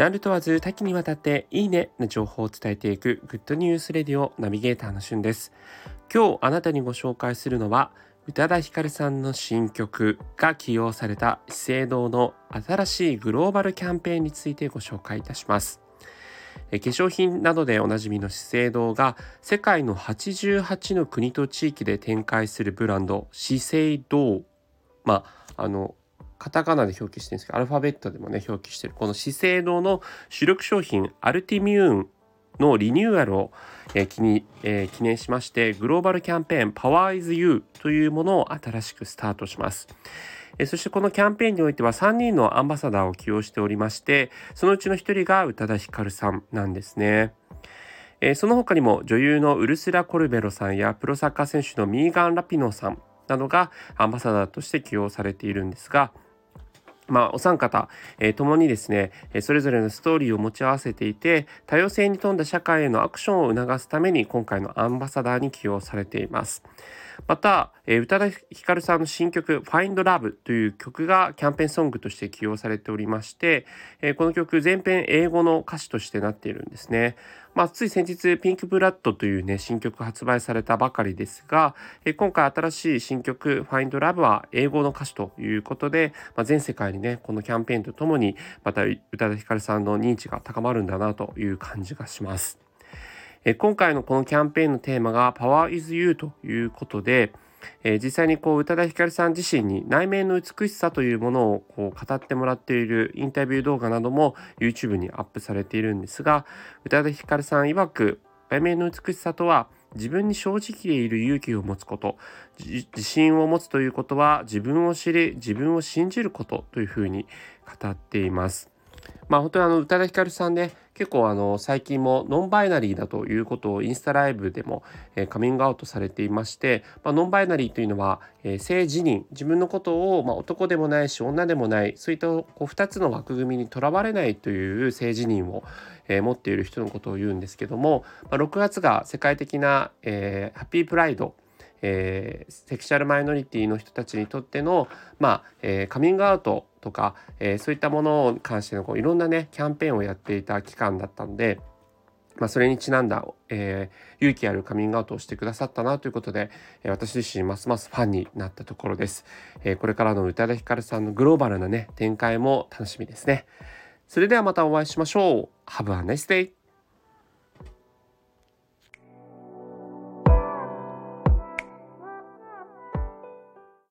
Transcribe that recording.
ジャンル問わず多岐にわたっていいねの情報を伝えていくグッドニュースレディオナビゲーターのしゅんです。今日あなたにご紹介するのは宇多田ヒカルさんの新曲が起用された資生堂の新しいグローバルキャンペーンについてご紹介いたします。化粧品などでおなじみの資生堂が世界の88の国と地域で展開するブランド資生堂まああのカタカナで表記してるんですけどアルファベットでもね表記してるこの資生堂の主力商品アルティミューンのリニューアルを、え、記にえ、記念しましてグローバルキャンペーン Power is You というものを新しくスタートします。えそしてこのキャンペーンにおいては3人のアンバサダーを起用しておりましてそのうちの1人が宇多田ヒカルさんなんですね。えその他にも女優のウルスラ・コルベロさんやプロサッカー選手のミーガン・ラピノさんなどがアンバサダーとして起用されているんですがまあ、お三方、えー、共にですね、それぞれのストーリーを持ち合わせていて、多様性に富んだ社会へのアクションを促すために今回のアンバサダーに起用されています。また、え、宇多田ヒカルさんの新曲 Find Love という曲がキャンペーンソングとして起用されておりまして、え、この曲全編英語の歌詞としてなっているんですね。まあ、つい先日ピンクブラッドというね新曲発売されたばかりですが、え、今回新しい新曲 Find Love は英語の歌詞ということで、まあ、全世界にねこのキャンペーンとともにまた宇多田ヒカルさんの認知が高まるんだなという感じがします。え今回のこのキャンペーンのテーマが Power is You ということで、え実際にこう宇多田ヒカルさん自身に内面の美しさというものをこう語ってもらっているインタビュー動画なども YouTube にアップされているんですが宇多田ヒカルさん曰く内面の美しさとは自分に正直でいる勇気を持つこと自信を持つということは自分を知り自分を信じることというふうに語っています。まあ本当にあの宇多田ヒカルさんね結構あの最近もノンバイナリーだということをインスタライブでも、え、カミングアウトされていまして、まあ、ノンバイナリーというのは、え、性自認自分のことを、ま、男でもないし女でもないそういったこう2つの枠組みにとらわれないという性自認を、え、持っている人のことを言うんですけども、ま、6月が世界的な、え、ハッピープライドえー、セクシャルマイノリティの人たちにとっての、まあえー、カミングアウトとか、えー、そういったものに関してのこういろんなねキャンペーンをやっていた期間だったので、まあ、それにちなんだ、えー、勇気あるカミングアウトをしてくださったなということで、えー、私自身ますますファンになったところです、えー、これからの宇多田ヒカルさんのグローバルなね展開も楽しみですね。それではまたお会いしましょう。Have a nice day!